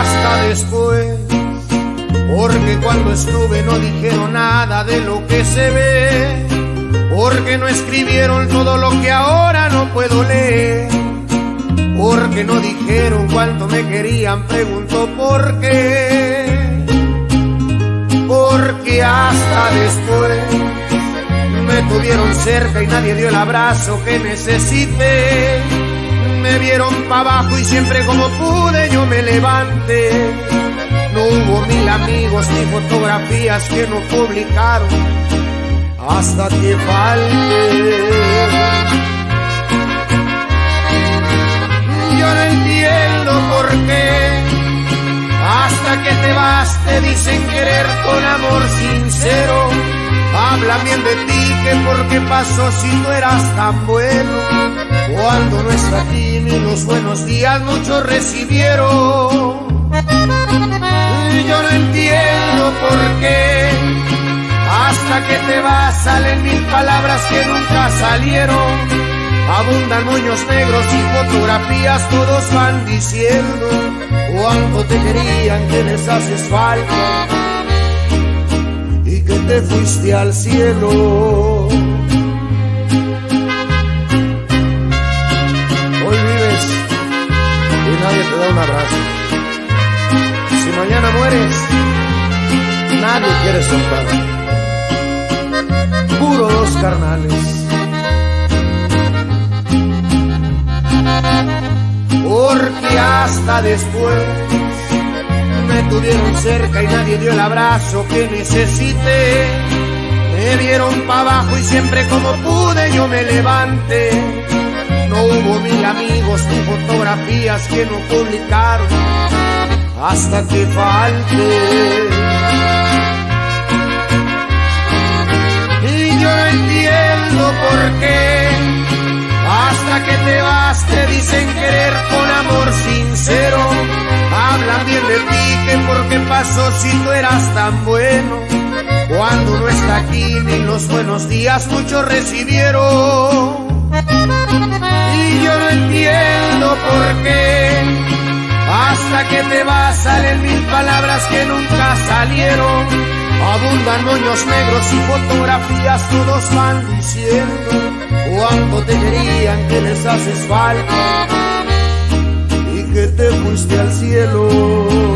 hasta después, porque cuando estuve no dijeron nada de lo que se ve, porque no escribieron todo lo que ahora no puedo leer, porque no dijeron cuánto me querían, pregunto por qué, porque hasta después. Me tuvieron cerca y nadie dio el abrazo que necesité me vieron para abajo y siempre como pude yo me levanté. No hubo mil amigos ni fotografías que no publicaron hasta que falte. Yo no entiendo por qué hasta que te vas te dicen querer con amor sincero. Hablan bien de ti, que por qué pasó si no eras tan bueno. Cuando no está aquí ni los buenos días muchos recibieron. Yo no entiendo por qué. Hasta que te vas salen mil palabras que nunca salieron. Abundan moños negros y fotografías, todos van diciendo cuánto te querían, que les haces falta y te fuiste al cielo. Hoy vives y nadie te da un abrazo. Si mañana mueres, nadie quiere soltar. Puro dos carnales. Porque hasta después me tuvieron cerca y nadie dio el abrazo que necesité. Me vieron para abajo y siempre como pude yo me levanté. No hubo mil amigos ni fotografías que no publicaron hasta que falte. Y yo entiendo por qué hasta que te vas te dicen querer De ti, que por qué pasó si tú eras tan bueno. Cuando no está aquí ni los buenos días muchos recibieron. Y yo no entiendo por qué. Hasta que te vas salen mil palabras que nunca salieron. Abundan moños negros y fotografías, todos van diciendo cuánto te querían, que les haces falta te fuiste al cielo.